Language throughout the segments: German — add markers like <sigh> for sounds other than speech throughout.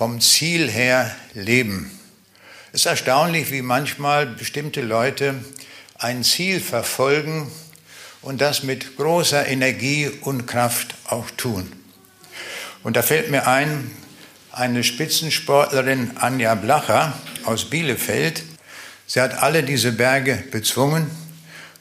vom Ziel her leben. Es ist erstaunlich, wie manchmal bestimmte Leute ein Ziel verfolgen und das mit großer Energie und Kraft auch tun. Und da fällt mir ein, eine Spitzensportlerin Anja Blacher aus Bielefeld. Sie hat alle diese Berge bezwungen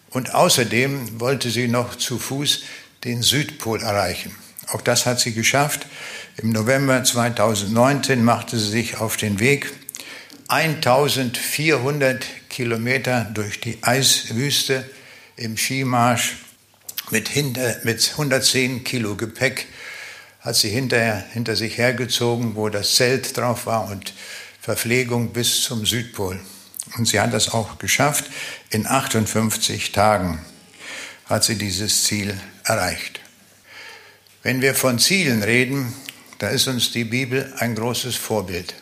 und außerdem wollte sie noch zu Fuß den Südpol erreichen. Auch das hat sie geschafft. Im November 2019 machte sie sich auf den Weg 1400 Kilometer durch die Eiswüste im Skimarsch mit, hinter, mit 110 Kilo Gepäck hat sie hinterher, hinter sich hergezogen, wo das Zelt drauf war und Verpflegung bis zum Südpol. Und sie hat das auch geschafft. In 58 Tagen hat sie dieses Ziel erreicht. Wenn wir von Zielen reden, da ist uns die Bibel ein großes Vorbild.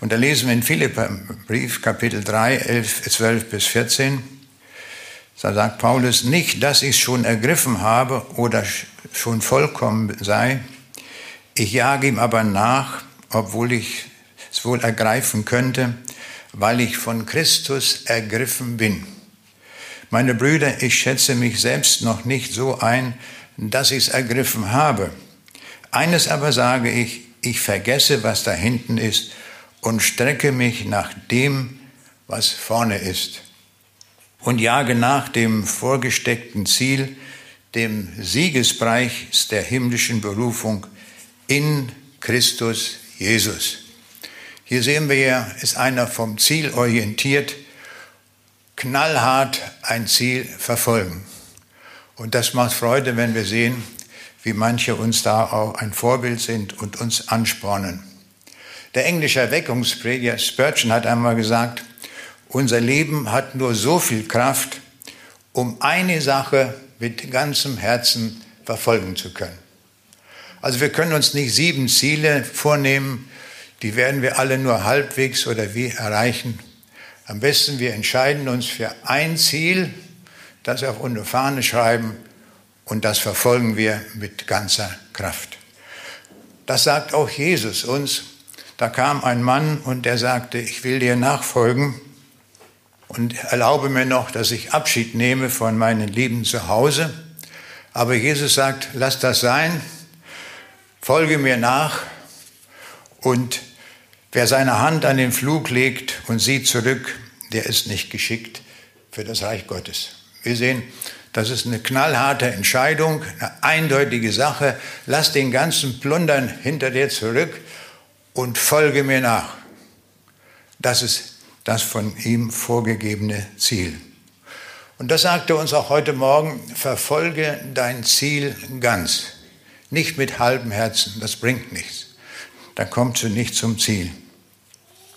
Und da lesen wir in Philippa Brief, Kapitel 3, 11, 12 bis 14. Da sagt Paulus, nicht, dass ich es schon ergriffen habe oder schon vollkommen sei. Ich jage ihm aber nach, obwohl ich es wohl ergreifen könnte, weil ich von Christus ergriffen bin. Meine Brüder, ich schätze mich selbst noch nicht so ein, dass ich es ergriffen habe. Eines aber sage ich, ich vergesse, was da hinten ist und strecke mich nach dem, was vorne ist. Und jage nach dem vorgesteckten Ziel, dem Siegespreis der himmlischen Berufung in Christus Jesus. Hier sehen wir ja, ist einer vom Ziel orientiert, knallhart ein Ziel verfolgen. Und das macht Freude, wenn wir sehen, wie manche uns da auch ein Vorbild sind und uns anspornen. Der englische Erweckungsprediger Spurgeon hat einmal gesagt, unser Leben hat nur so viel Kraft, um eine Sache mit ganzem Herzen verfolgen zu können. Also wir können uns nicht sieben Ziele vornehmen, die werden wir alle nur halbwegs oder wie erreichen. Am besten wir entscheiden uns für ein Ziel, das auf unsere Fahne schreiben und das verfolgen wir mit ganzer Kraft. Das sagt auch Jesus uns da kam ein Mann und der sagte, ich will dir nachfolgen und erlaube mir noch, dass ich Abschied nehme von meinen Lieben zu Hause. Aber Jesus sagt, lass das sein, folge mir nach und wer seine Hand an den Flug legt und sieht zurück, der ist nicht geschickt für das Reich Gottes. Wir sehen, das ist eine knallharte Entscheidung, eine eindeutige Sache. Lass den ganzen Plundern hinter dir zurück und folge mir nach. Das ist das von ihm vorgegebene Ziel. Und das sagte uns auch heute Morgen, verfolge dein Ziel ganz, nicht mit halbem Herzen, das bringt nichts. Da kommst du nicht zum Ziel.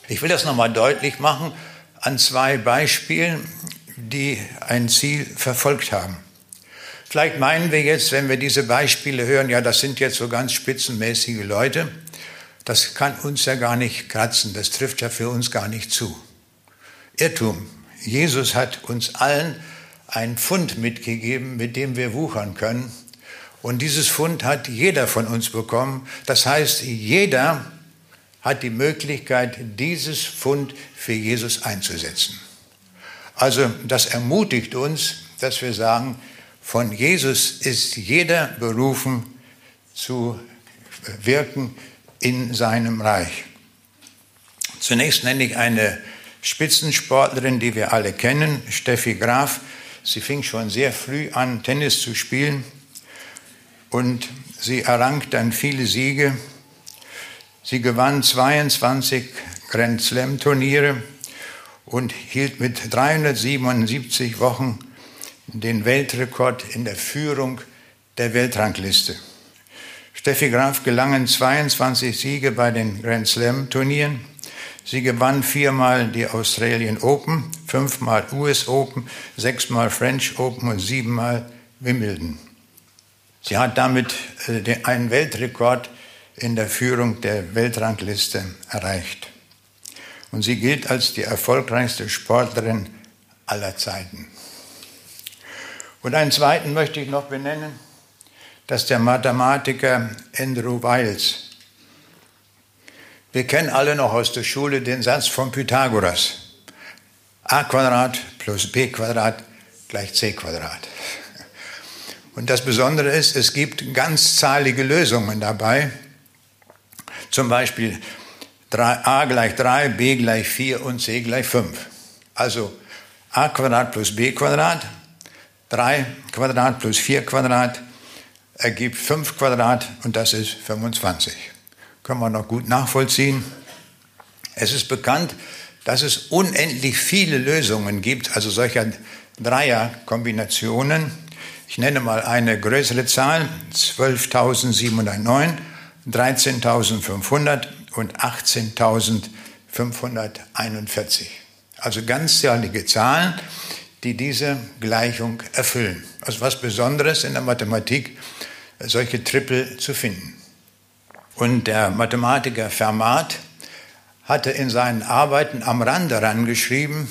Ich will das nochmal deutlich machen an zwei Beispielen, die ein Ziel verfolgt haben. Vielleicht meinen wir jetzt, wenn wir diese Beispiele hören, ja, das sind jetzt so ganz spitzenmäßige Leute das kann uns ja gar nicht kratzen, das trifft ja für uns gar nicht zu. Irrtum. Jesus hat uns allen ein Fund mitgegeben, mit dem wir wuchern können. Und dieses Fund hat jeder von uns bekommen. Das heißt, jeder hat die Möglichkeit, dieses Fund für Jesus einzusetzen. Also das ermutigt uns, dass wir sagen, von Jesus ist jeder berufen zu wirken in seinem Reich. Zunächst nenne ich eine Spitzensportlerin, die wir alle kennen, Steffi Graf. Sie fing schon sehr früh an, Tennis zu spielen und sie errang dann viele Siege. Sie gewann 22 Grand Slam Turniere und hielt mit 377 Wochen den Weltrekord in der Führung der Weltrangliste. Steffi Graf gelangen 22 Siege bei den Grand Slam Turnieren. Sie gewann viermal die Australian Open, fünfmal US Open, sechsmal French Open und siebenmal Wimbledon. Sie hat damit äh, einen Weltrekord in der Führung der Weltrangliste erreicht. Und sie gilt als die erfolgreichste Sportlerin aller Zeiten. Und einen zweiten möchte ich noch benennen dass der Mathematiker Andrew Wiles, Wir kennen alle noch aus der Schule den Satz von Pythagoras. a plus b Quadrat gleich c. Und das Besondere ist, es gibt ganzzahlige Lösungen dabei. Zum Beispiel 3a gleich 3, b gleich 4 und c gleich 5. Also a Quadrat plus b Quadrat, 3 Quadrat plus 4 Quadrat ergibt 5 Quadrat und das ist 25. Können wir noch gut nachvollziehen. Es ist bekannt, dass es unendlich viele Lösungen gibt, also solcher Dreierkombinationen. Ich nenne mal eine größere Zahl, 12.709, 13.500 und 18.541. Also ganzzahlige Zahlen, die diese Gleichung erfüllen. Also was Besonderes in der Mathematik, solche Triple zu finden. Und der Mathematiker Fermat hatte in seinen Arbeiten am Rande rangeschrieben,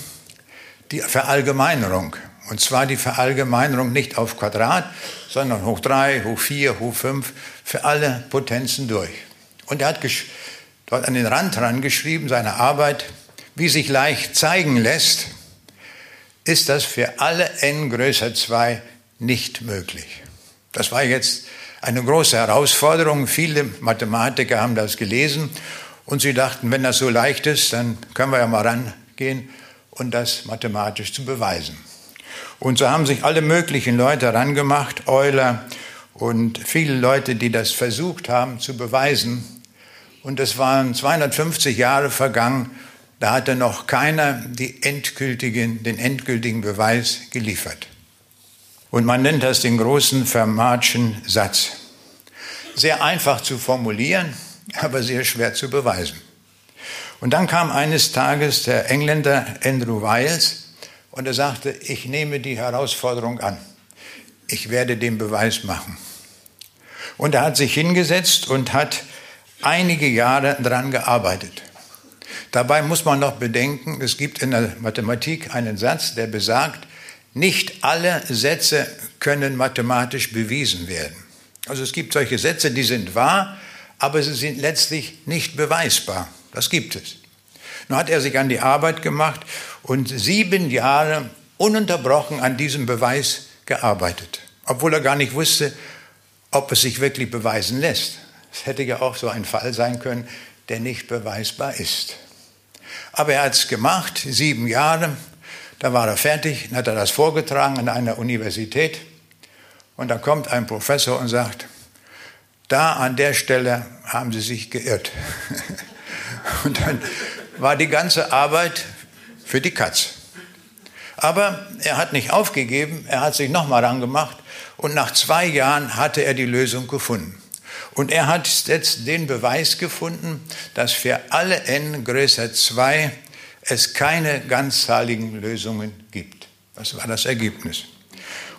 die Verallgemeinerung. Und zwar die Verallgemeinerung nicht auf Quadrat, sondern hoch 3, hoch 4, hoch 5, für alle Potenzen durch. Und er hat dort an den Rand rangeschrieben, seine Arbeit, wie sich leicht zeigen lässt, ist das für alle n größer 2 nicht möglich. Das war jetzt eine große Herausforderung. Viele Mathematiker haben das gelesen und sie dachten, wenn das so leicht ist, dann können wir ja mal rangehen und das mathematisch zu beweisen. Und so haben sich alle möglichen Leute herangemacht, Euler und viele Leute, die das versucht haben zu beweisen. Und es waren 250 Jahre vergangen, da hatte noch keiner endgültigen, den endgültigen Beweis geliefert. Und man nennt das den großen Fermatschen Satz. Sehr einfach zu formulieren, aber sehr schwer zu beweisen. Und dann kam eines Tages der Engländer Andrew Wiles und er sagte, ich nehme die Herausforderung an. Ich werde den Beweis machen. Und er hat sich hingesetzt und hat einige Jahre daran gearbeitet. Dabei muss man noch bedenken, es gibt in der Mathematik einen Satz, der besagt, nicht alle Sätze können mathematisch bewiesen werden. Also es gibt solche Sätze, die sind wahr, aber sie sind letztlich nicht beweisbar. Das gibt es. Nun hat er sich an die Arbeit gemacht und sieben Jahre ununterbrochen an diesem Beweis gearbeitet, obwohl er gar nicht wusste, ob es sich wirklich beweisen lässt. Es hätte ja auch so ein Fall sein können, der nicht beweisbar ist. Aber er hat es gemacht, sieben Jahre, da war er fertig, dann hat er das vorgetragen an einer Universität und da kommt ein Professor und sagt, da an der Stelle haben Sie sich geirrt. <laughs> Und dann war die ganze Arbeit für die Katz. Aber er hat nicht aufgegeben, er hat sich nochmal rangemacht und nach zwei Jahren hatte er die Lösung gefunden. Und er hat jetzt den Beweis gefunden, dass für alle n größer 2 es keine ganzzahligen Lösungen gibt. Das war das Ergebnis.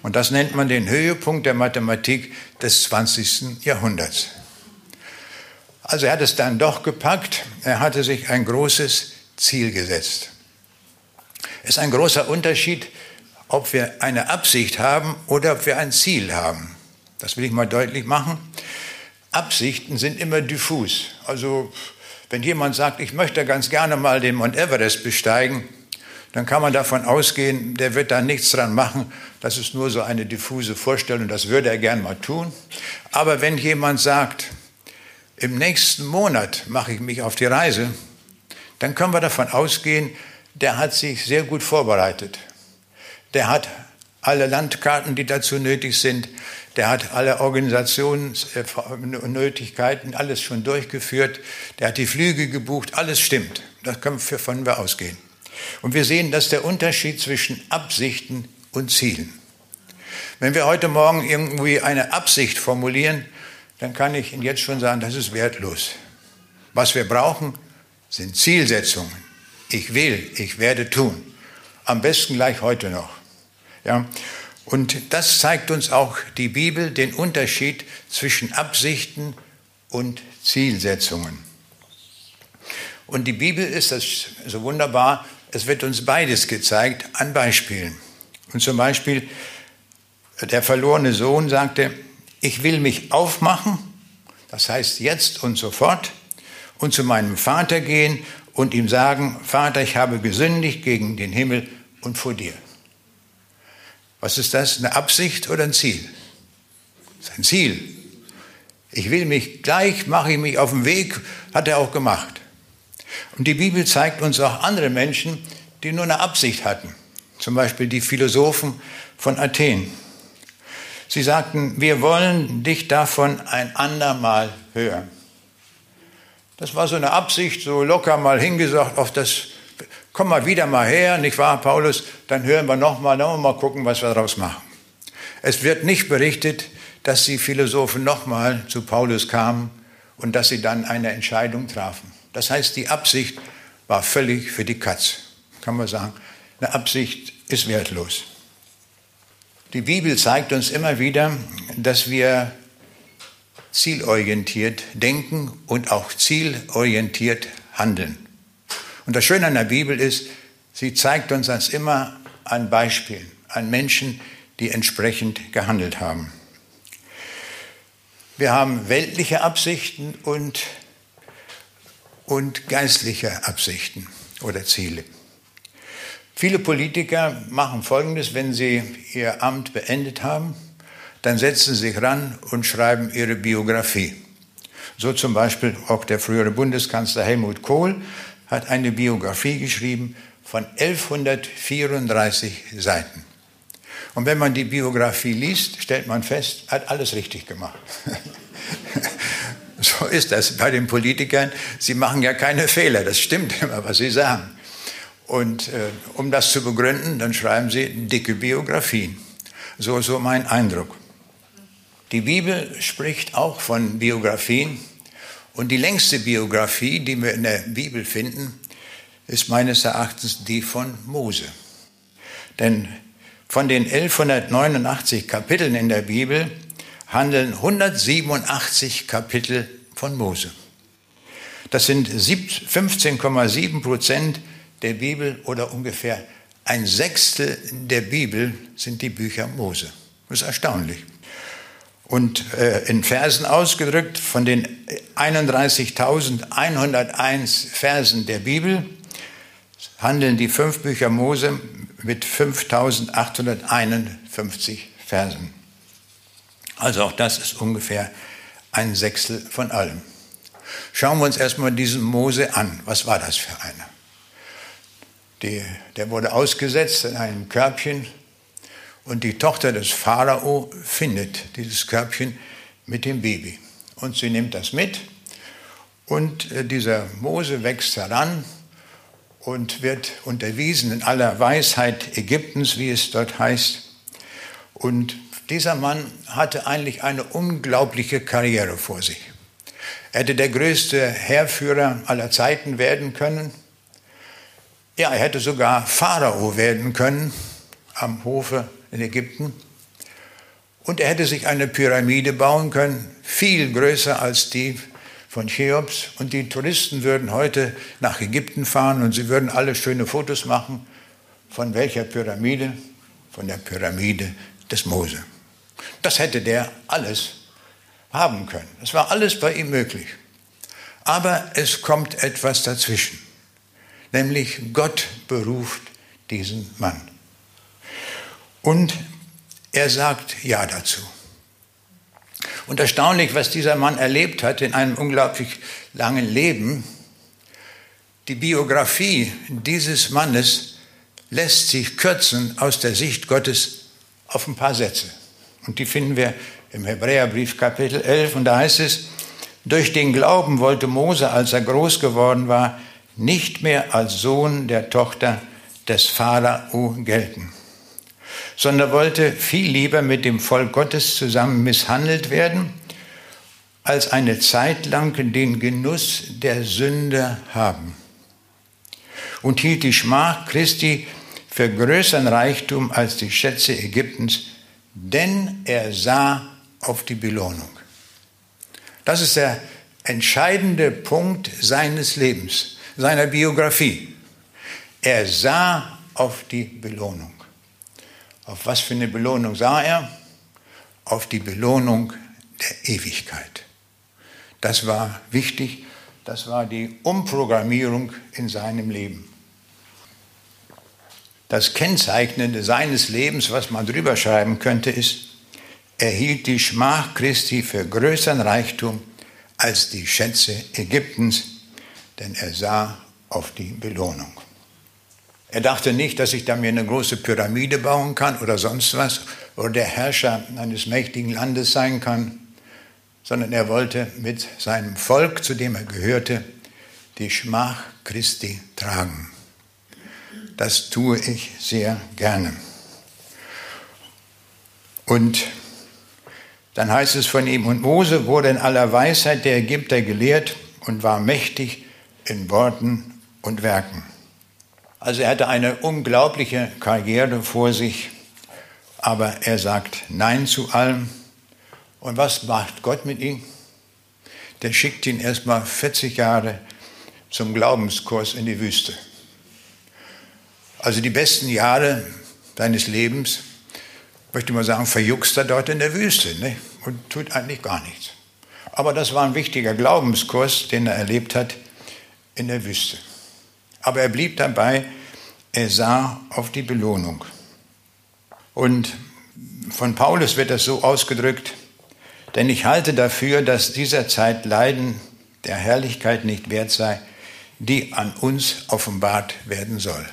Und das nennt man den Höhepunkt der Mathematik des 20. Jahrhunderts. Also er hat es dann doch gepackt, er hatte sich ein großes Ziel gesetzt. Es ist ein großer Unterschied, ob wir eine Absicht haben oder ob wir ein Ziel haben. Das will ich mal deutlich machen. Absichten sind immer diffus. Also wenn jemand sagt, ich möchte ganz gerne mal den Mount Everest besteigen, dann kann man davon ausgehen, der wird da nichts dran machen. Das ist nur so eine diffuse Vorstellung, das würde er gern mal tun. Aber wenn jemand sagt, im nächsten Monat mache ich mich auf die Reise, dann können wir davon ausgehen, der hat sich sehr gut vorbereitet. Der hat alle Landkarten, die dazu nötig sind. Der hat alle Organisationsnötigkeiten, alles schon durchgeführt. Der hat die Flüge gebucht, alles stimmt. Das können wir von wir ausgehen. Und wir sehen, dass der Unterschied zwischen Absichten und Zielen. Wenn wir heute Morgen irgendwie eine Absicht formulieren, dann kann ich Ihnen jetzt schon sagen, das ist wertlos. Was wir brauchen, sind Zielsetzungen. Ich will, ich werde tun. Am besten gleich heute noch. Ja? Und das zeigt uns auch die Bibel, den Unterschied zwischen Absichten und Zielsetzungen. Und die Bibel ist das so wunderbar, es wird uns beides gezeigt an Beispielen. Und zum Beispiel der verlorene Sohn sagte, ich will mich aufmachen, das heißt jetzt und sofort, und zu meinem Vater gehen und ihm sagen, Vater, ich habe gesündigt gegen den Himmel und vor dir. Was ist das? Eine Absicht oder ein Ziel? Das ist ein Ziel. Ich will mich gleich, mache ich mich auf den Weg, hat er auch gemacht. Und die Bibel zeigt uns auch andere Menschen, die nur eine Absicht hatten. Zum Beispiel die Philosophen von Athen. Sie sagten, wir wollen dich davon ein andermal hören. Das war so eine Absicht, so locker mal hingesagt, auf das, komm mal wieder mal her, nicht wahr, Paulus, dann hören wir nochmal, dann mal gucken, was wir daraus machen. Es wird nicht berichtet, dass die Philosophen nochmal zu Paulus kamen und dass sie dann eine Entscheidung trafen. Das heißt, die Absicht war völlig für die Katz. Kann man sagen, eine Absicht ist wertlos. Die Bibel zeigt uns immer wieder, dass wir zielorientiert denken und auch zielorientiert handeln. Und das Schöne an der Bibel ist, sie zeigt uns das immer an Beispielen, an Menschen, die entsprechend gehandelt haben. Wir haben weltliche Absichten und, und geistliche Absichten oder Ziele. Viele Politiker machen Folgendes, wenn sie ihr Amt beendet haben, dann setzen sie sich ran und schreiben ihre Biografie. So zum Beispiel auch der frühere Bundeskanzler Helmut Kohl hat eine Biografie geschrieben von 1134 Seiten. Und wenn man die Biografie liest, stellt man fest, hat alles richtig gemacht. <laughs> so ist das bei den Politikern. Sie machen ja keine Fehler. Das stimmt immer, was sie sagen. Und äh, um das zu begründen, dann schreiben sie dicke Biografien. So, so mein Eindruck. Die Bibel spricht auch von Biografien. Und die längste Biografie, die wir in der Bibel finden, ist meines Erachtens die von Mose. Denn von den 1189 Kapiteln in der Bibel handeln 187 Kapitel von Mose. Das sind 15,7 Prozent der Bibel oder ungefähr ein Sechstel der Bibel sind die Bücher Mose. Das ist erstaunlich. Und äh, in Versen ausgedrückt, von den 31.101 Versen der Bibel handeln die fünf Bücher Mose mit 5.851 Versen. Also auch das ist ungefähr ein Sechstel von allem. Schauen wir uns erstmal diesen Mose an. Was war das für einer? Die, der wurde ausgesetzt in einem Körbchen und die Tochter des Pharao findet dieses Körbchen mit dem Baby. Und sie nimmt das mit und äh, dieser Mose wächst heran und wird unterwiesen in aller Weisheit Ägyptens, wie es dort heißt. Und dieser Mann hatte eigentlich eine unglaubliche Karriere vor sich. Er hätte der größte Heerführer aller Zeiten werden können. Ja, er hätte sogar Pharao werden können am Hofe in Ägypten. Und er hätte sich eine Pyramide bauen können, viel größer als die von Cheops. Und die Touristen würden heute nach Ägypten fahren und sie würden alle schöne Fotos machen. Von welcher Pyramide? Von der Pyramide des Mose. Das hätte der alles haben können. Das war alles bei ihm möglich. Aber es kommt etwas dazwischen nämlich Gott beruft diesen Mann. Und er sagt Ja dazu. Und erstaunlich, was dieser Mann erlebt hat in einem unglaublich langen Leben. Die Biografie dieses Mannes lässt sich kürzen aus der Sicht Gottes auf ein paar Sätze. Und die finden wir im Hebräerbrief Kapitel 11. Und da heißt es, durch den Glauben wollte Mose, als er groß geworden war, nicht mehr als Sohn der Tochter des Pharao gelten, sondern wollte viel lieber mit dem Volk Gottes zusammen misshandelt werden, als eine Zeit lang den Genuss der Sünde haben und hielt die Schmach Christi für größeren Reichtum als die Schätze Ägyptens, denn er sah auf die Belohnung. Das ist der entscheidende Punkt seines Lebens seiner Biografie. Er sah auf die Belohnung. Auf was für eine Belohnung sah er? Auf die Belohnung der Ewigkeit. Das war wichtig Das war die Umprogrammierung in seinem Leben. Das Kennzeichnende seines Lebens, was man drüber schreiben könnte, ist, er hielt die Schmach Christi für größeren Reichtum als die Schätze Ägyptens, denn er sah auf die Belohnung. Er dachte nicht, dass ich da mir eine große Pyramide bauen kann oder sonst was oder der Herrscher eines mächtigen Landes sein kann, sondern er wollte mit seinem Volk, zu dem er gehörte, die Schmach Christi tragen. Das tue ich sehr gerne. Und dann heißt es von ihm, und Mose wurde in aller Weisheit der Ägypter gelehrt und war mächtig in Worten und Werken. Also er hatte eine unglaubliche Karriere vor sich, aber er sagt Nein zu allem. Und was macht Gott mit ihm? Der schickt ihn erstmal 40 Jahre zum Glaubenskurs in die Wüste. Also die besten Jahre seines Lebens, möchte ich mal sagen, verjuckst er dort in der Wüste ne? und tut eigentlich gar nichts. Aber das war ein wichtiger Glaubenskurs, den er erlebt hat in der Wüste. Aber er blieb dabei, er sah auf die Belohnung. Und von Paulus wird das so ausgedrückt, denn ich halte dafür, dass dieser Zeit Leiden der Herrlichkeit nicht wert sei, die an uns offenbart werden soll.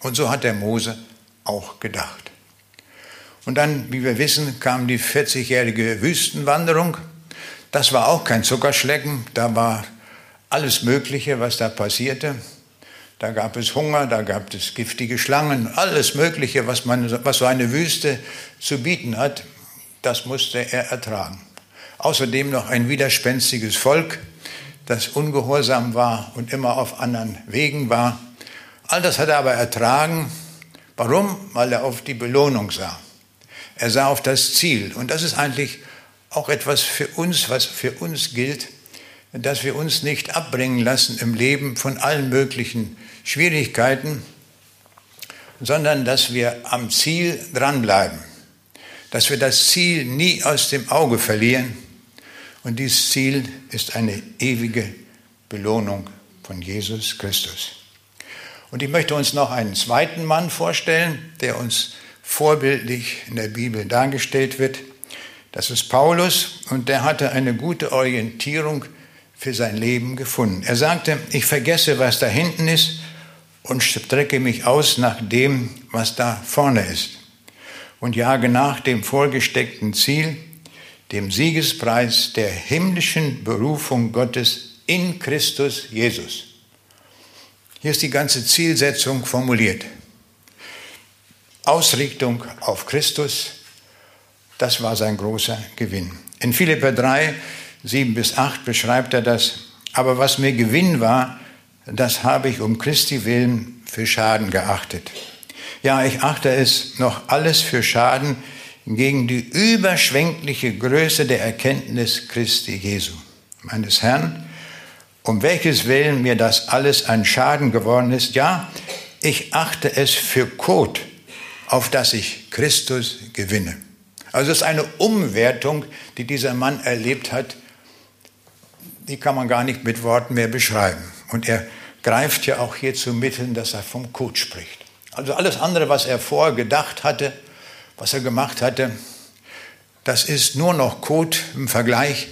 Und so hat der Mose auch gedacht. Und dann, wie wir wissen, kam die 40-jährige Wüstenwanderung. Das war auch kein Zuckerschlecken, da war alles Mögliche, was da passierte. Da gab es Hunger, da gab es giftige Schlangen, alles Mögliche, was, man, was so eine Wüste zu bieten hat, das musste er ertragen. Außerdem noch ein widerspenstiges Volk, das ungehorsam war und immer auf anderen Wegen war. All das hat er aber ertragen. Warum? Weil er auf die Belohnung sah. Er sah auf das Ziel. Und das ist eigentlich auch etwas für uns, was für uns gilt dass wir uns nicht abbringen lassen im Leben von allen möglichen Schwierigkeiten, sondern dass wir am Ziel dranbleiben, dass wir das Ziel nie aus dem Auge verlieren. Und dieses Ziel ist eine ewige Belohnung von Jesus Christus. Und ich möchte uns noch einen zweiten Mann vorstellen, der uns vorbildlich in der Bibel dargestellt wird. Das ist Paulus und der hatte eine gute Orientierung für sein Leben gefunden. Er sagte, ich vergesse, was da hinten ist und strecke mich aus nach dem, was da vorne ist und jage nach dem vorgesteckten Ziel, dem Siegespreis der himmlischen Berufung Gottes in Christus Jesus. Hier ist die ganze Zielsetzung formuliert. Ausrichtung auf Christus, das war sein großer Gewinn. In Philipper 3 7 bis 8 beschreibt er das. Aber was mir Gewinn war, das habe ich um Christi willen für Schaden geachtet. Ja, ich achte es noch alles für Schaden gegen die überschwängliche Größe der Erkenntnis Christi Jesu, meines Herrn, um welches Willen mir das alles ein Schaden geworden ist. Ja, ich achte es für Kot, auf das ich Christus gewinne. Also es ist eine Umwertung, die dieser Mann erlebt hat die kann man gar nicht mit Worten mehr beschreiben. Und er greift ja auch hier zu Mitteln, dass er vom Code spricht. Also alles andere, was er vorher gedacht hatte, was er gemacht hatte, das ist nur noch Code im Vergleich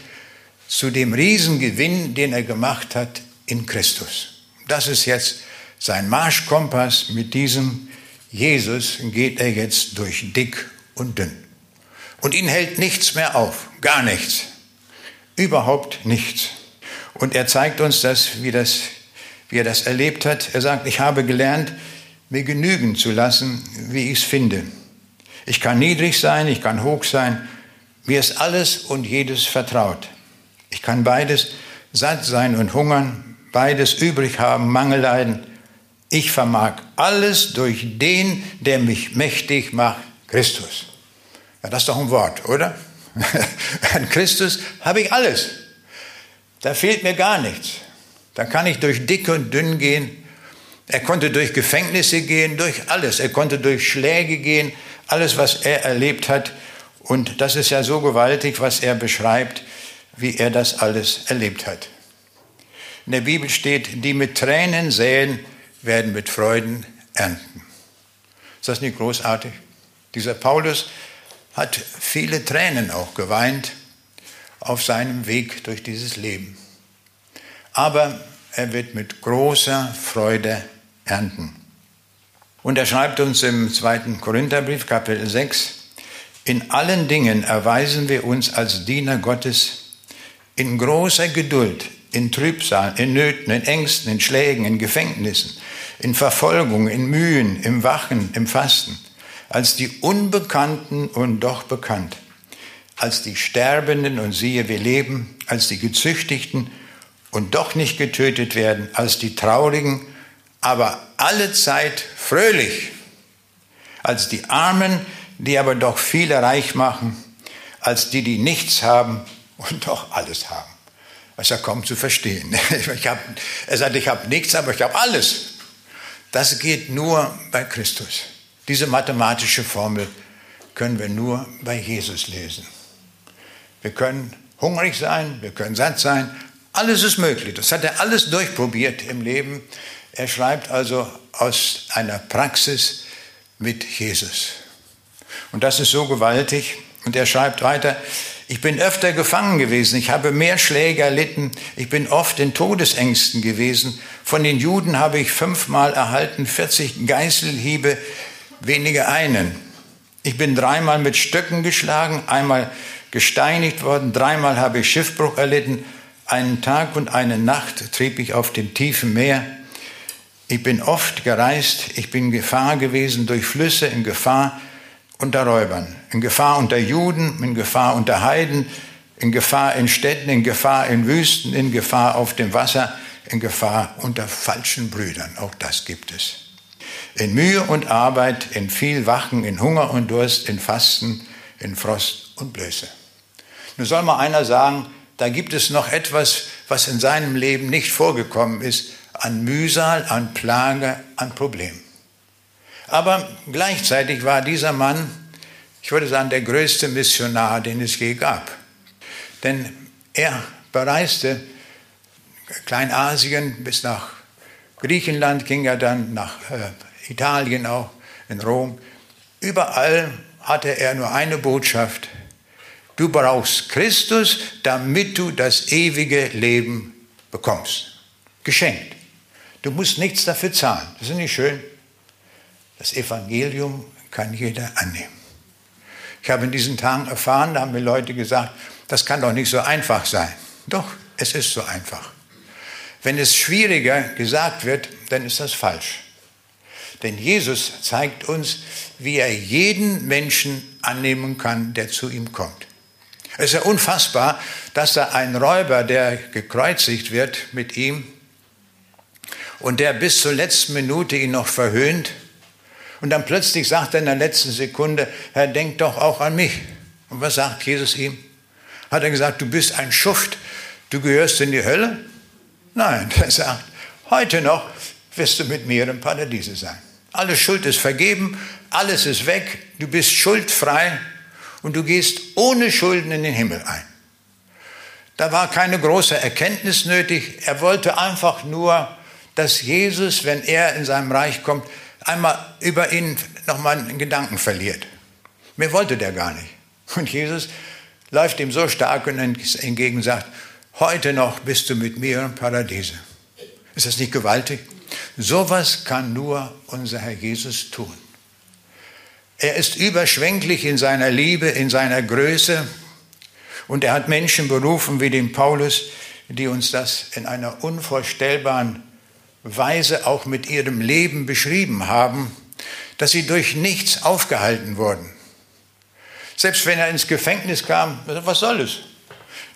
zu dem Riesengewinn, den er gemacht hat in Christus. Das ist jetzt sein Marschkompass. Mit diesem Jesus geht er jetzt durch dick und dünn. Und ihn hält nichts mehr auf, gar nichts, überhaupt nichts. Und er zeigt uns das, wie, das, wie er das erlebt hat. Er sagt, ich habe gelernt, mir genügen zu lassen, wie ich es finde. Ich kann niedrig sein, ich kann hoch sein. Mir ist alles und jedes vertraut. Ich kann beides satt sein und hungern, beides übrig haben, Mangel leiden. Ich vermag alles durch den, der mich mächtig macht, Christus. Ja, das ist doch ein Wort, oder? <laughs> An Christus habe ich alles. Da fehlt mir gar nichts. Da kann ich durch dick und dünn gehen. Er konnte durch Gefängnisse gehen, durch alles. Er konnte durch Schläge gehen, alles, was er erlebt hat. Und das ist ja so gewaltig, was er beschreibt, wie er das alles erlebt hat. In der Bibel steht, die mit Tränen säen, werden mit Freuden ernten. Ist das nicht großartig? Dieser Paulus hat viele Tränen auch geweint auf seinem Weg durch dieses Leben. Aber er wird mit großer Freude ernten. Und er schreibt uns im zweiten Korintherbrief, Kapitel 6, in allen Dingen erweisen wir uns als Diener Gottes in großer Geduld, in Trübsal, in Nöten, in Ängsten, in Schlägen, in Gefängnissen, in Verfolgung, in Mühen, im Wachen, im Fasten, als die Unbekannten und doch bekannt, als die Sterbenden und siehe, wir leben, als die Gezüchtigten und doch nicht getötet werden, als die Traurigen, aber alle Zeit fröhlich, als die Armen, die aber doch viele reich machen, als die, die nichts haben und doch alles haben. Was er kaum zu verstehen. <laughs> Ich hab, er sagt, ich habe nichts, aber ich habe alles. Das geht nur bei Christus. Diese mathematische Formel können wir nur bei Jesus lesen. Wir können hungrig sein, wir können satt sein, alles ist möglich. Das hat er alles durchprobiert im Leben. Er schreibt also aus einer Praxis mit Jesus. Und das ist so gewaltig. Und er schreibt weiter, ich bin öfter gefangen gewesen, ich habe mehr Schläge erlitten, ich bin oft in Todesängsten gewesen. Von den Juden habe ich fünfmal erhalten, 40 Geißelhiebe, weniger einen. Ich bin dreimal mit Stöcken geschlagen, einmal gesteinigt worden, dreimal habe ich Schiffbruch erlitten, einen Tag und eine Nacht trieb ich auf dem tiefen Meer. Ich bin oft gereist, ich bin in Gefahr gewesen durch Flüsse, in Gefahr unter Räubern, in Gefahr unter Juden, in Gefahr unter Heiden, in Gefahr in Städten, in Gefahr in Wüsten, in Gefahr auf dem Wasser, in Gefahr unter falschen Brüdern. Auch das gibt es. In Mühe und Arbeit, in viel Wachen, in Hunger und Durst, in Fasten, in Frost und Blöße. Nun soll mal einer sagen, da gibt es noch etwas, was in seinem Leben nicht vorgekommen ist, an Mühsal, an Plage, an Problem. Aber gleichzeitig war dieser Mann, ich würde sagen, der größte Missionar, den es je gab. Denn er bereiste Kleinasien bis nach Griechenland, ging er dann nach äh, Italien auch, in Rom. Überall hatte er nur eine Botschaft. Du brauchst Christus, damit du das ewige Leben bekommst. Geschenkt. Du musst nichts dafür zahlen. Das ist nicht schön. Das Evangelium kann jeder annehmen. Ich habe in diesen Tagen erfahren, da haben mir Leute gesagt, das kann doch nicht so einfach sein. Doch, es ist so einfach. Wenn es schwieriger gesagt wird, dann ist das falsch. Denn Jesus zeigt uns, wie er jeden Menschen annehmen kann, der zu ihm kommt. Es ist ja unfassbar, dass da ein Räuber, der gekreuzigt wird mit ihm und der bis zur letzten Minute ihn noch verhöhnt, und dann plötzlich sagt er in der letzten Sekunde, Herr, denk doch auch an mich. Und was sagt Jesus ihm? Hat er gesagt, du bist ein Schuft, du gehörst in die Hölle? Nein, <laughs> er sagt, heute noch wirst du mit mir im Paradiese sein. Alle Schuld ist vergeben, alles ist weg, du bist schuldfrei und du gehst ohne Schulden in den Himmel ein. Da war keine große Erkenntnis nötig, er wollte einfach nur, dass Jesus, wenn er in seinem Reich kommt, einmal über ihn nochmal einen Gedanken verliert. Mehr wollte der gar nicht. Und Jesus läuft ihm so stark und entgegen sagt, heute noch bist du mit mir im Paradiese. Ist das nicht gewaltig? Sowas kann nur unser Herr Jesus tun. Er ist überschwänglich in seiner Liebe, in seiner Größe und er hat Menschen berufen wie den Paulus, die uns das in einer unvorstellbaren Weise auch mit ihrem Leben beschrieben haben, dass sie durch nichts aufgehalten wurden. Selbst wenn er ins Gefängnis kam, was soll es?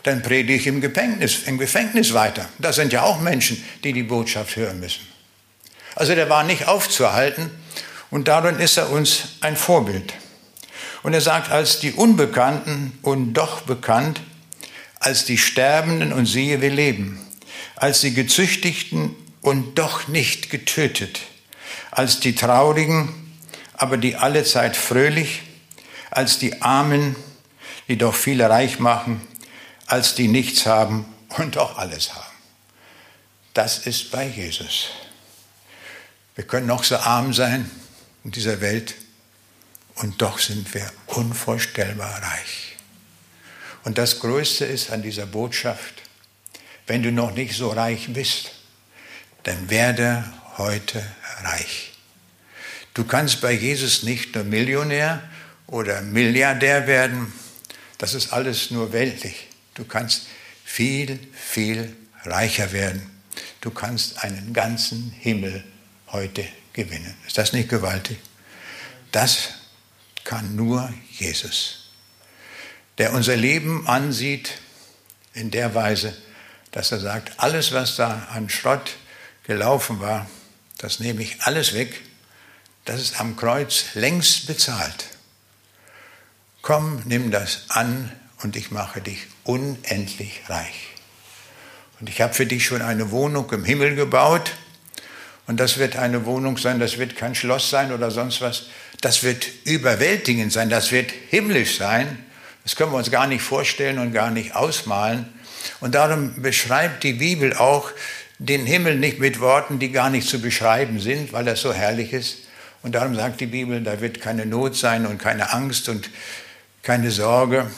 Dann predige ich im Gefängnis, im Gefängnis weiter. Das sind ja auch Menschen, die die Botschaft hören müssen. Also der war nicht aufzuhalten und darin ist er uns ein Vorbild. Und er sagt, als die Unbekannten und doch bekannt, als die Sterbenden und siehe, wir leben, als die Gezüchtigten und doch nicht getötet, als die Traurigen, aber die allezeit fröhlich, als die Armen, die doch viele reich machen, als die nichts haben und doch alles haben. das ist bei Jesus. Wir können noch so arm sein in dieser Welt und doch sind wir unvorstellbar reich. Und das Größte ist an dieser Botschaft, wenn du noch nicht so reich bist, dann werde heute reich. Du kannst bei Jesus nicht nur Millionär oder Milliardär werden, das ist alles nur weltlich. Du kannst viel, viel reicher werden. Du kannst einen ganzen Himmel heute gewinnen. Ist das nicht gewaltig? Das kann nur Jesus, der unser Leben ansieht in der Weise, dass er sagt, alles, was da an Schrott gelaufen war, das nehme ich alles weg, das ist am Kreuz längst bezahlt. Komm, nimm das an und ich mache dich unendlich reich. Und ich habe für dich schon eine Wohnung im Himmel gebaut. Und das wird eine Wohnung sein, das wird kein Schloss sein oder sonst was. Das wird überwältigend sein, das wird himmlisch sein. Das können wir uns gar nicht vorstellen und gar nicht ausmalen. Und darum beschreibt die Bibel auch den Himmel nicht mit Worten, die gar nicht zu beschreiben sind, weil er so herrlich ist. Und darum sagt die Bibel, da wird keine Not sein und keine Angst und keine Sorge.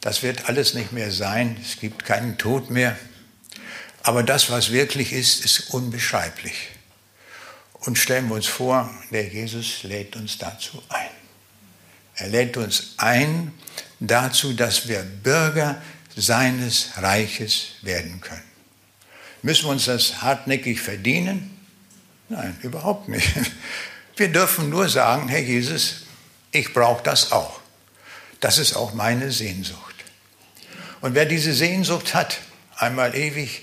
Das wird alles nicht mehr sein. Es gibt keinen Tod mehr. Aber das, was wirklich ist, ist unbeschreiblich. Und stellen wir uns vor, der Jesus lädt uns dazu ein. Er lädt uns ein dazu, dass wir Bürger seines Reiches werden können. Müssen wir uns das hartnäckig verdienen? Nein, überhaupt nicht. Wir dürfen nur sagen, Herr Jesus, ich brauche das auch. Das ist auch meine Sehnsucht. Und wer diese Sehnsucht hat, einmal ewig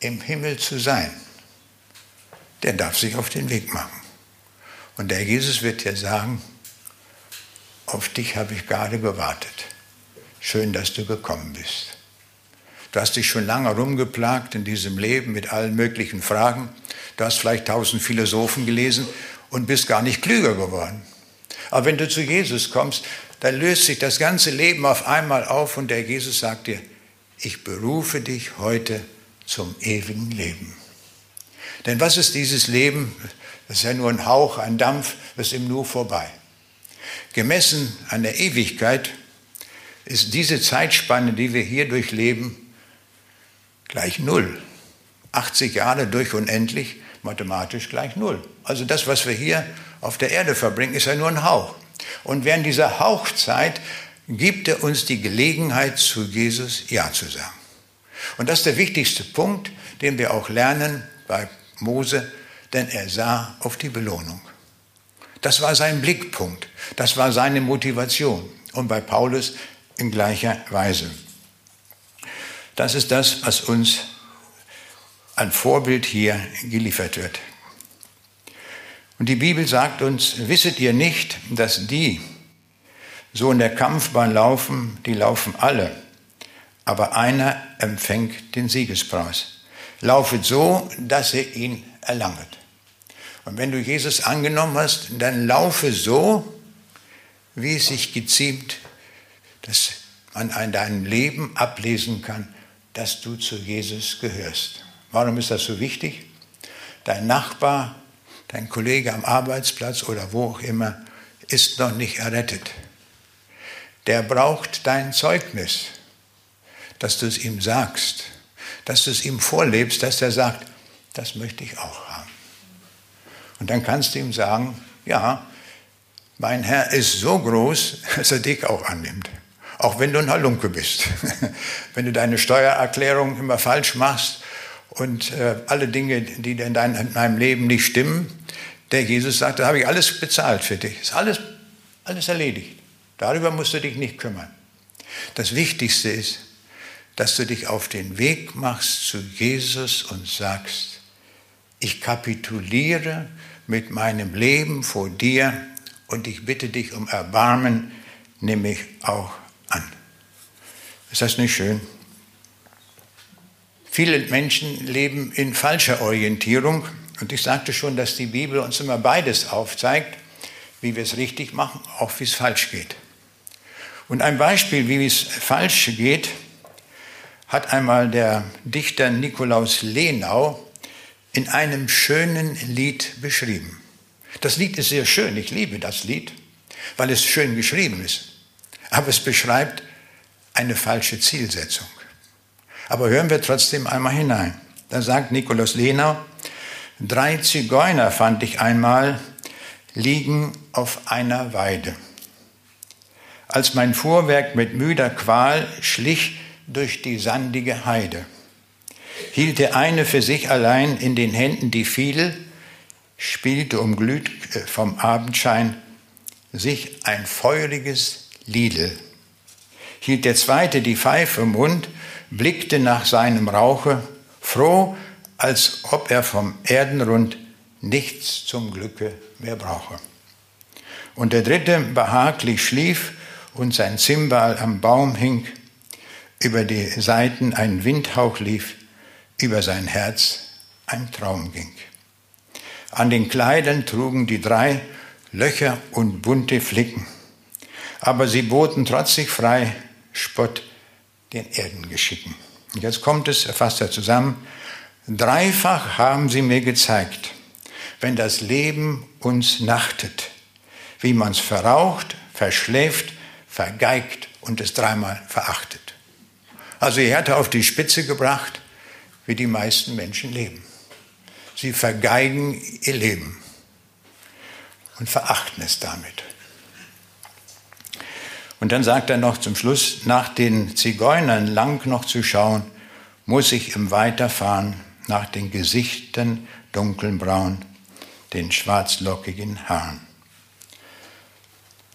im Himmel zu sein, der darf sich auf den Weg machen. Und der Jesus wird dir sagen, auf dich habe ich gerade gewartet. Schön, dass du gekommen bist. Du hast dich schon lange rumgeplagt in diesem Leben mit allen möglichen Fragen. Du hast vielleicht tausend Philosophen gelesen und bist gar nicht klüger geworden. Aber wenn du zu Jesus kommst, dann löst sich das ganze Leben auf einmal auf und der Jesus sagt dir, ich berufe dich heute zum ewigen Leben. Denn was ist dieses Leben? Das ist ja nur ein Hauch, ein Dampf, das ist im Nu vorbei. Gemessen an der Ewigkeit ist diese Zeitspanne, die wir hier durchleben, gleich Null. 80 Jahre durch unendlich, mathematisch gleich Null. Also das, was wir hier auf der Erde verbringen, ist ja nur ein Hauch. Und während dieser Hauchzeit gibt er uns die Gelegenheit, zu Jesus Ja zu sagen. Und das ist der wichtigste Punkt, den wir auch lernen bei Mose, denn er sah auf die Belohnung. Das war sein Blickpunkt, das war seine Motivation. Und bei Paulus in gleicher Weise. Das ist das, was uns ein Vorbild hier geliefert wird. Und die Bibel sagt uns, wisset ihr nicht, dass die so in der Kampfbahn laufen, die laufen alle, aber einer empfängt den Siegespreis. Laufet so, dass ihr ihn erlanget. Und wenn du Jesus angenommen hast, dann laufe so, wie es sich geziemt, dass man an deinem Leben ablesen kann, dass du zu Jesus gehörst. Warum ist das so wichtig? Dein Nachbar, dein Kollege am Arbeitsplatz oder wo auch immer ist noch nicht errettet. Der braucht dein Zeugnis, dass du es ihm sagst, dass du es ihm vorlebst, dass er sagt, das möchte ich auch haben. Und dann kannst du ihm sagen, ja, mein Herr ist so groß, <laughs> dass er dich auch annimmt. Auch wenn du ein Halunke bist. <laughs> wenn du deine Steuererklärung immer falsch machst und äh, alle Dinge, die in, in deinem Leben nicht stimmen, der Jesus sagt, da habe ich alles bezahlt für dich. Ist alles, alles erledigt. Darüber musst du dich nicht kümmern. Das Wichtigste ist, dass du dich auf den Weg machst zu Jesus und sagst, ich kapituliere mit meinem Leben vor dir und ich bitte dich um Erbarmen, nimm mich auch an. Ist das nicht schön? Viele Menschen leben in falscher Orientierung und ich sagte schon, dass die Bibel uns immer beides aufzeigt, wie wir es richtig machen, auch wie es falsch geht. Und ein Beispiel, wie es falsch geht, hat einmal der Dichter Nikolaus Lenau in einem schönen Lied beschrieben. Das Lied ist sehr schön, ich liebe das Lied, weil es schön geschrieben ist. Aber es beschreibt eine falsche Zielsetzung. Aber hören wir trotzdem einmal hinein. Da sagt Nikolaus Lenau, drei Zigeuner fand ich einmal liegen auf einer Weide. Als mein Fuhrwerk mit müder Qual schlich durch die sandige Heide, hielt der eine für sich allein in den Händen die Fiedel, spielte umglüht äh, vom Abendschein sich ein feuriges Liedel. Hielt der zweite die Pfeife im Mund, blickte nach seinem Rauche, froh, als ob er vom Erdenrund nichts zum Glücke mehr brauche. Und der dritte behaglich schlief und sein Zimbal am Baum hing, über die Seiten ein Windhauch lief, über sein Herz ein Traum ging. An den Kleidern trugen die drei Löcher und bunte Flicken, aber sie boten trotzig frei Spott den Erdengeschicken. Jetzt kommt es, fasst er zusammen, dreifach haben sie mir gezeigt, wenn das Leben uns nachtet, wie man's verraucht, verschläft, vergeigt und es dreimal verachtet. Also er hatte auf die Spitze gebracht, wie die meisten Menschen leben. Sie vergeigen ihr Leben und verachten es damit. Und dann sagt er noch zum Schluss, nach den Zigeunern lang noch zu schauen, muss ich im Weiterfahren nach den Gesichtern dunkelbraun, den schwarzlockigen Haaren.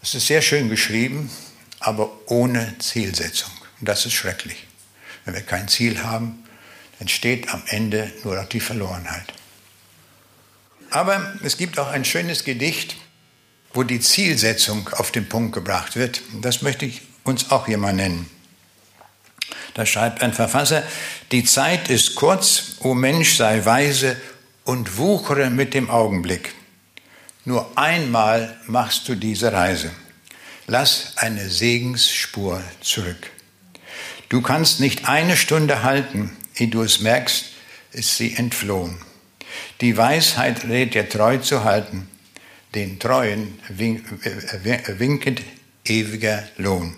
Es ist sehr schön geschrieben, aber ohne Zielsetzung. Und das ist schrecklich. Wenn wir kein Ziel haben, entsteht am Ende nur noch die Verlorenheit. Aber es gibt auch ein schönes Gedicht, wo die Zielsetzung auf den Punkt gebracht wird. Das möchte ich uns auch hier mal nennen. Da schreibt ein Verfasser, die Zeit ist kurz, o Mensch sei weise und wuchere mit dem Augenblick. Nur einmal machst du diese Reise. Lass eine Segensspur zurück. Du kannst nicht eine Stunde halten, ehe du es merkst, ist sie entflohen. Die Weisheit rät dir treu zu halten, den Treuen winket ewiger Lohn.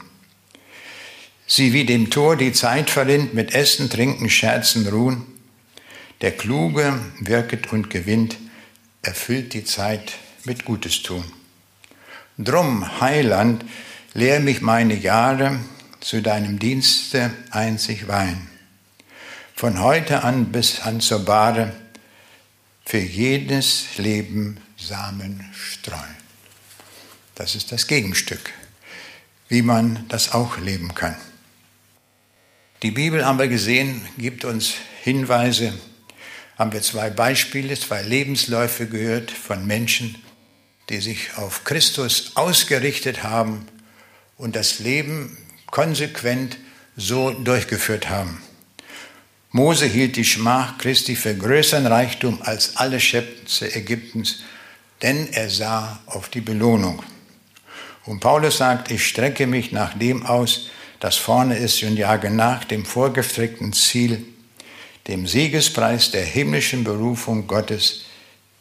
Sie wie dem Tor die Zeit verrinnt, mit Essen, Trinken, Scherzen, Ruhen. Der Kluge wirket und gewinnt, erfüllt die Zeit mit Gutes tun. Drum, Heiland, lehr mich meine Jahre, zu deinem Dienste einzig Wein. Von heute an bis an zur Bahre, für jedes Leben Samen streuen. Das ist das Gegenstück, wie man das auch leben kann. Die Bibel, haben wir gesehen, gibt uns Hinweise, haben wir zwei Beispiele, zwei Lebensläufe gehört von Menschen, die sich auf Christus ausgerichtet haben und das Leben konsequent so durchgeführt haben. Mose hielt die Schmach Christi für größeren Reichtum als alle Schätze Ägyptens, denn er sah auf die Belohnung. Und Paulus sagt, ich strecke mich nach dem aus, das vorne ist und jage nach dem vorgestreckten Ziel, dem Siegespreis der himmlischen Berufung Gottes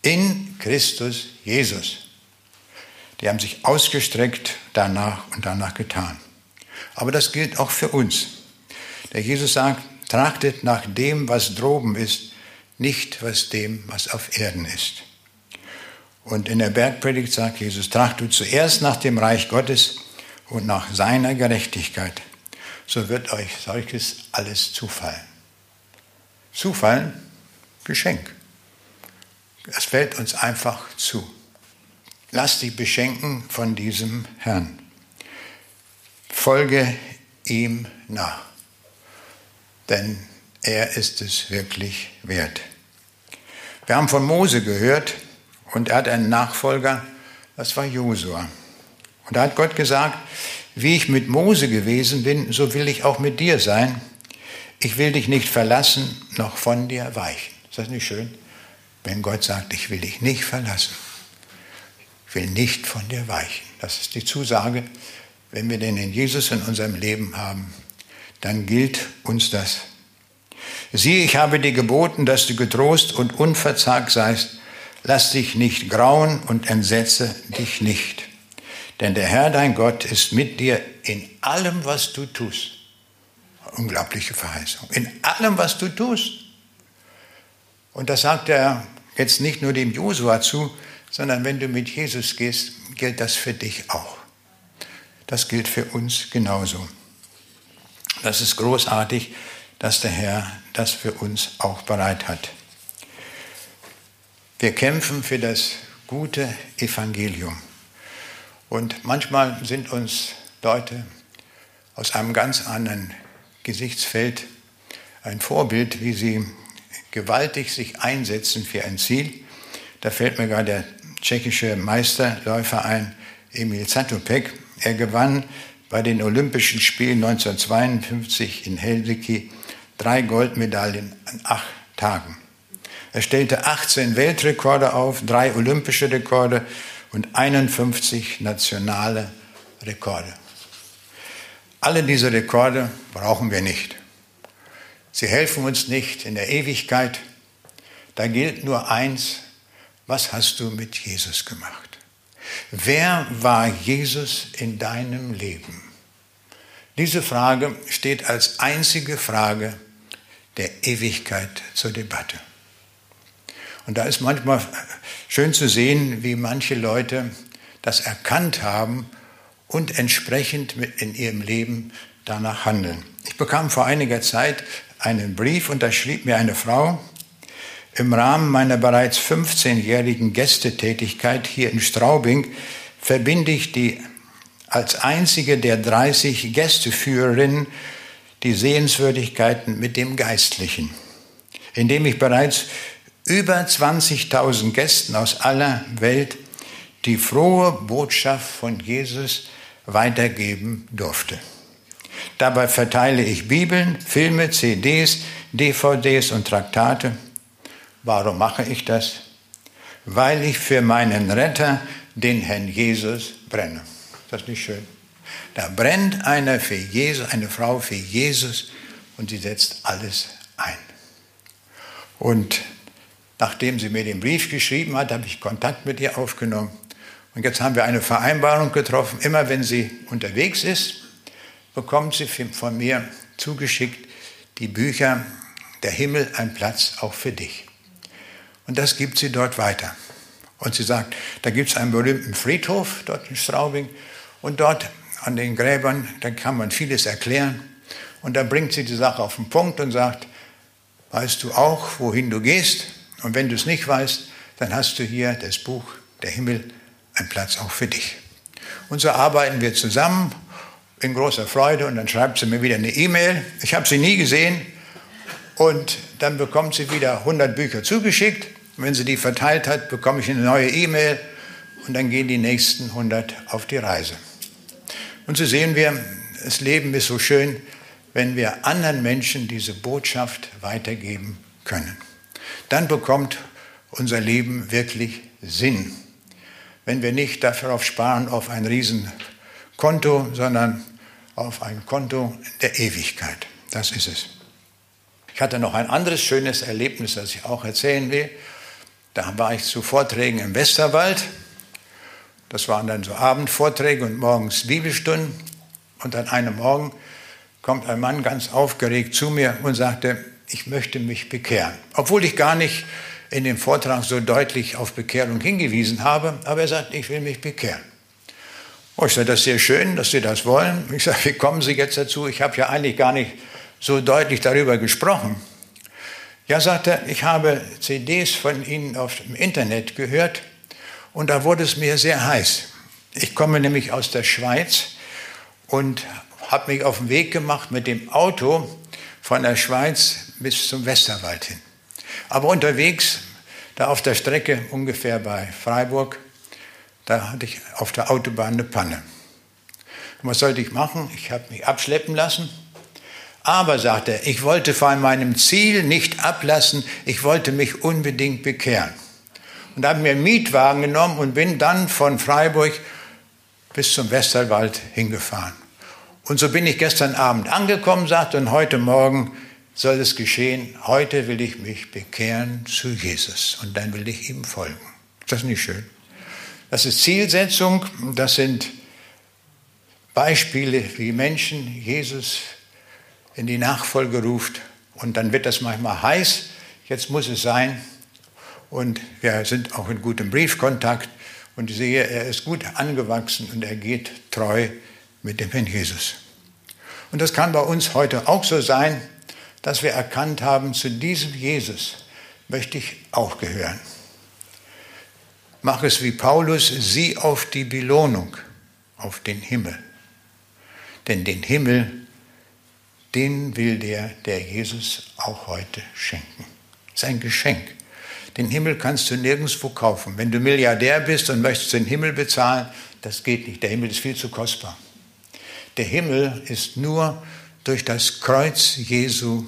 in Christus Jesus. Die haben sich ausgestreckt danach und danach getan. Aber das gilt auch für uns. Der Jesus sagt, trachtet nach dem, was droben ist, nicht was dem, was auf Erden ist. Und in der Bergpredigt sagt Jesus, tracht du zuerst nach dem Reich Gottes und nach seiner Gerechtigkeit, so wird euch solches alles zufallen. Zufallen, Geschenk. Es fällt uns einfach zu. Lass dich beschenken von diesem Herrn. Folge ihm nach, denn er ist es wirklich wert. Wir haben von Mose gehört und er hat einen Nachfolger, das war Josua. Und da hat Gott gesagt, wie ich mit Mose gewesen bin, so will ich auch mit dir sein. Ich will dich nicht verlassen, noch von dir weichen. Ist das nicht schön? Wenn Gott sagt, ich will dich nicht verlassen. Ich will nicht von dir weichen. Das ist die Zusage. Wenn wir den in Jesus in unserem Leben haben, dann gilt uns das. Siehe, ich habe dir geboten, dass du getrost und unverzagt seist. Lass dich nicht grauen und entsetze dich nicht. Denn der Herr dein Gott ist mit dir in allem, was du tust. Unglaubliche Verheißung. In allem, was du tust. Und das sagt er jetzt nicht nur dem Josua zu, sondern wenn du mit Jesus gehst, gilt das für dich auch. Das gilt für uns genauso. Das ist großartig, dass der Herr das für uns auch bereit hat. Wir kämpfen für das gute Evangelium. Und manchmal sind uns Leute aus einem ganz anderen Gesichtsfeld ein Vorbild, wie sie gewaltig sich einsetzen für ein Ziel. Da fällt mir gerade der tschechische Meisterläufer ein, Emil Zatopek. Er gewann bei den Olympischen Spielen 1952 in Helsinki drei Goldmedaillen an acht Tagen. Er stellte 18 Weltrekorde auf, drei olympische Rekorde und 51 nationale Rekorde. Alle diese Rekorde brauchen wir nicht. Sie helfen uns nicht in der Ewigkeit. Da gilt nur eins, was hast du mit Jesus gemacht? Wer war Jesus in deinem Leben? Diese Frage steht als einzige Frage der Ewigkeit zur Debatte. Und da ist manchmal schön zu sehen, wie manche Leute das erkannt haben und entsprechend in ihrem Leben danach handeln. Ich bekam vor einiger Zeit einen Brief und da schrieb mir eine Frau, im Rahmen meiner bereits 15-jährigen Gästetätigkeit hier in Straubing verbinde ich die als einzige der 30 Gästeführerinnen die Sehenswürdigkeiten mit dem Geistlichen, indem ich bereits über 20.000 Gästen aus aller Welt die frohe Botschaft von Jesus weitergeben durfte. Dabei verteile ich Bibeln, Filme, CDs, DVDs und Traktate. Warum mache ich das? Weil ich für meinen Retter, den Herrn Jesus, brenne. Ist das nicht schön? Da brennt einer für Jesus, eine Frau für Jesus und sie setzt alles ein. Und nachdem sie mir den Brief geschrieben hat, habe ich Kontakt mit ihr aufgenommen. Und jetzt haben wir eine Vereinbarung getroffen. Immer wenn sie unterwegs ist, bekommt sie von mir zugeschickt die Bücher Der Himmel ein Platz auch für dich. Und das gibt sie dort weiter. Und sie sagt, da gibt es einen berühmten Friedhof dort in Straubing und dort an den Gräbern, da kann man vieles erklären. Und da bringt sie die Sache auf den Punkt und sagt, weißt du auch, wohin du gehst? Und wenn du es nicht weißt, dann hast du hier das Buch Der Himmel, ein Platz auch für dich. Und so arbeiten wir zusammen in großer Freude und dann schreibt sie mir wieder eine E-Mail. Ich habe sie nie gesehen und dann bekommt sie wieder 100 Bücher zugeschickt. Wenn sie die verteilt hat, bekomme ich eine neue E-Mail und dann gehen die nächsten 100 auf die Reise. Und so sehen wir, das Leben ist so schön, wenn wir anderen Menschen diese Botschaft weitergeben können. Dann bekommt unser Leben wirklich Sinn. Wenn wir nicht darauf sparen, auf ein Riesenkonto, sondern auf ein Konto der Ewigkeit. Das ist es. Ich hatte noch ein anderes schönes Erlebnis, das ich auch erzählen will. Da war ich zu Vorträgen im Westerwald das waren dann so Abendvorträge und morgens Bibelstunden. Und an einem Morgen kommt ein Mann ganz aufgeregt zu mir und sagte, ich möchte mich bekehren. Obwohl ich gar nicht in dem Vortrag so deutlich auf Bekehrung hingewiesen habe, aber er sagt, ich will mich bekehren. Oh, ich sage, das ist sehr schön, dass Sie das wollen. Ich sage, wie kommen Sie jetzt dazu? Ich habe ja eigentlich gar nicht so deutlich darüber gesprochen. Ja, sagt er, ich habe CDs von Ihnen auf dem Internet gehört und da wurde es mir sehr heiß. Ich komme nämlich aus der Schweiz und habe mich auf den Weg gemacht mit dem Auto von der Schweiz bis zum Westerwald hin. Aber unterwegs, da auf der Strecke ungefähr bei Freiburg, da hatte ich auf der Autobahn eine Panne. Und was sollte ich machen? Ich habe mich abschleppen lassen. Aber, sagte er, ich wollte von meinem Ziel nicht ablassen, ich wollte mich unbedingt bekehren und habe mir einen Mietwagen genommen und bin dann von Freiburg bis zum Westerwald hingefahren. Und so bin ich gestern Abend angekommen, sagte, und heute Morgen soll es geschehen, heute will ich mich bekehren zu Jesus und dann will ich ihm folgen. Ist das nicht schön? Das ist Zielsetzung, das sind Beispiele, wie Menschen Jesus in die Nachfolge ruft und dann wird das manchmal heiß, jetzt muss es sein und wir sind auch in gutem Briefkontakt und ich sehe, er ist gut angewachsen und er geht treu mit dem Herrn Jesus. Und das kann bei uns heute auch so sein, dass wir erkannt haben, zu diesem Jesus möchte ich auch gehören. Mach es wie Paulus, sieh auf die Belohnung, auf den Himmel. Denn den Himmel, den will der, der Jesus auch heute schenken. Das ist ein Geschenk. Den Himmel kannst du nirgendwo kaufen. Wenn du Milliardär bist und möchtest den Himmel bezahlen, das geht nicht. Der Himmel ist viel zu kostbar. Der Himmel ist nur durch das Kreuz Jesu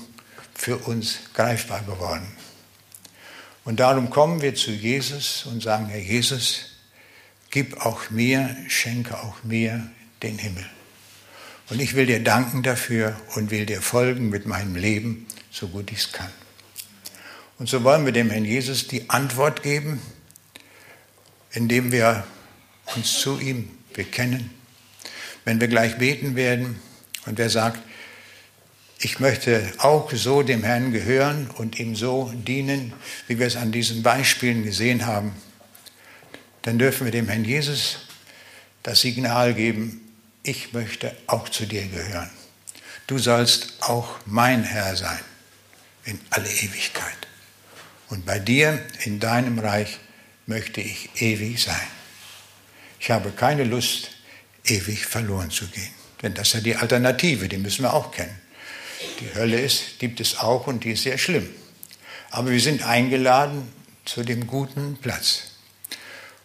für uns greifbar geworden. Und darum kommen wir zu Jesus und sagen, Herr Jesus, gib auch mir, schenke auch mir den Himmel. Und ich will dir danken dafür und will dir folgen mit meinem Leben, so gut ich es kann. Und so wollen wir dem Herrn Jesus die Antwort geben, indem wir uns zu ihm bekennen. Wenn wir gleich beten werden und wer sagt, ich möchte auch so dem Herrn gehören und ihm so dienen, wie wir es an diesen Beispielen gesehen haben, dann dürfen wir dem Herrn Jesus das Signal geben, ich möchte auch zu dir gehören. Du sollst auch mein Herr sein in alle Ewigkeit. Und bei dir in deinem Reich möchte ich ewig sein. Ich habe keine Lust, ewig verloren zu gehen. Denn das ist ja die Alternative, die müssen wir auch kennen. Die Hölle ist, gibt es auch und die ist sehr schlimm. Aber wir sind eingeladen zu dem guten Platz.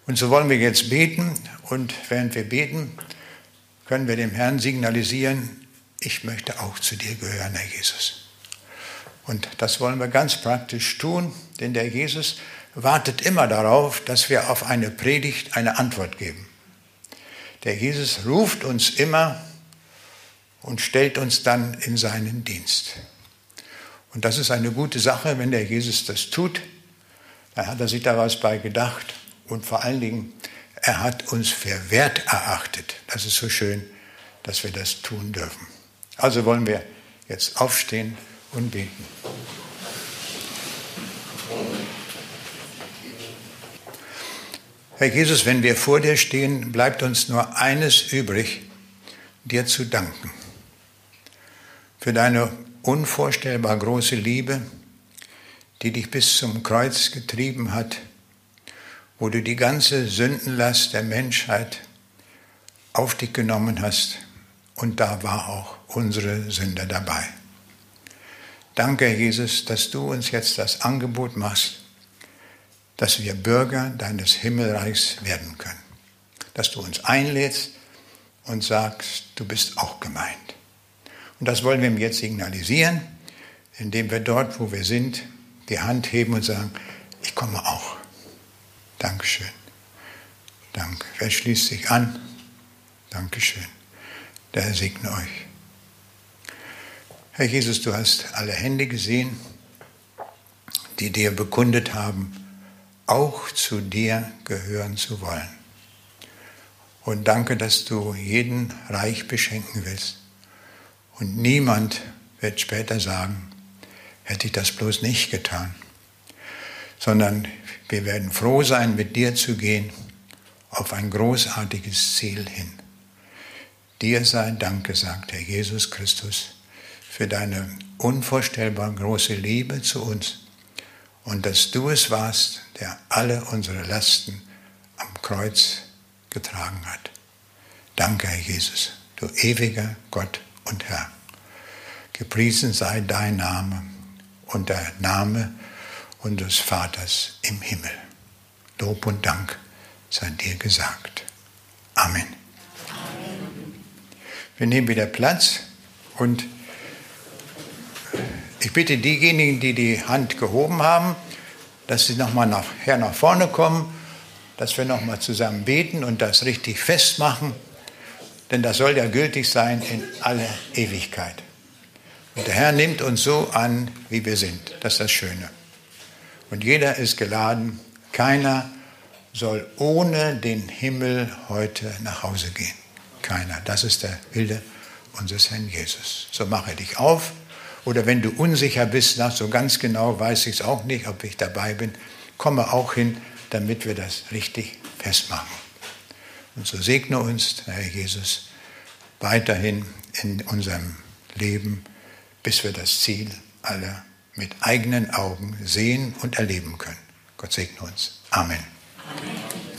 Und so wollen wir jetzt beten und während wir beten, können wir dem Herrn signalisieren, ich möchte auch zu dir gehören, Herr Jesus. Und das wollen wir ganz praktisch tun, denn der Jesus wartet immer darauf, dass wir auf eine Predigt eine Antwort geben. Der Jesus ruft uns immer und stellt uns dann in seinen Dienst. Und das ist eine gute Sache, wenn der Jesus das tut. Dann hat er sich da was bei gedacht und vor allen Dingen, er hat uns für wert erachtet. Das ist so schön, dass wir das tun dürfen. Also wollen wir jetzt aufstehen und beten. Herr Jesus, wenn wir vor dir stehen, bleibt uns nur eines übrig, dir zu danken für deine unvorstellbar große Liebe, die dich bis zum Kreuz getrieben hat, wo du die ganze Sündenlast der Menschheit auf dich genommen hast und da war auch unsere Sünde dabei. Danke, Jesus, dass du uns jetzt das Angebot machst, dass wir Bürger deines Himmelreichs werden können. Dass du uns einlädst und sagst, du bist auch gemeint. Und das wollen wir ihm jetzt signalisieren, indem wir dort, wo wir sind, die Hand heben und sagen, ich komme auch. Dankeschön. Danke. Wer schließt sich an? Dankeschön. Der Herr segne euch. Herr Jesus, du hast alle Hände gesehen, die dir bekundet haben, auch zu dir gehören zu wollen. Und danke, dass du jeden reich beschenken willst. Und niemand wird später sagen, hätte ich das bloß nicht getan, sondern wir werden froh sein, mit dir zu gehen auf ein großartiges Ziel hin. Dir sei Dank gesagt, Herr Jesus Christus, für deine unvorstellbar große Liebe zu uns und dass du es warst, der alle unsere Lasten am Kreuz getragen hat. Danke, Herr Jesus, du ewiger Gott und Herr. Gepriesen sei dein Name und der Name unseres Vaters im Himmel. Lob und Dank sei dir gesagt. Amen. Amen. Wir nehmen wieder Platz und ich bitte diejenigen, die die Hand gehoben haben, dass sie nochmal nachher nach vorne kommen, dass wir nochmal zusammen beten und das richtig festmachen denn das soll ja gültig sein in alle Ewigkeit. Und der Herr nimmt uns so an, wie wir sind. Das ist das Schöne. Und jeder ist geladen. Keiner soll ohne den Himmel heute nach Hause gehen. Keiner. Das ist der Wille unseres Herrn Jesus. So mache dich auf. Oder wenn du unsicher bist, nach so ganz genau weiß ich es auch nicht, ob ich dabei bin, komme auch hin, damit wir das richtig festmachen. Und so segne uns, Herr Jesus, weiterhin in unserem Leben, bis wir das Ziel alle mit eigenen Augen sehen und erleben können. Gott segne uns. Amen. Amen.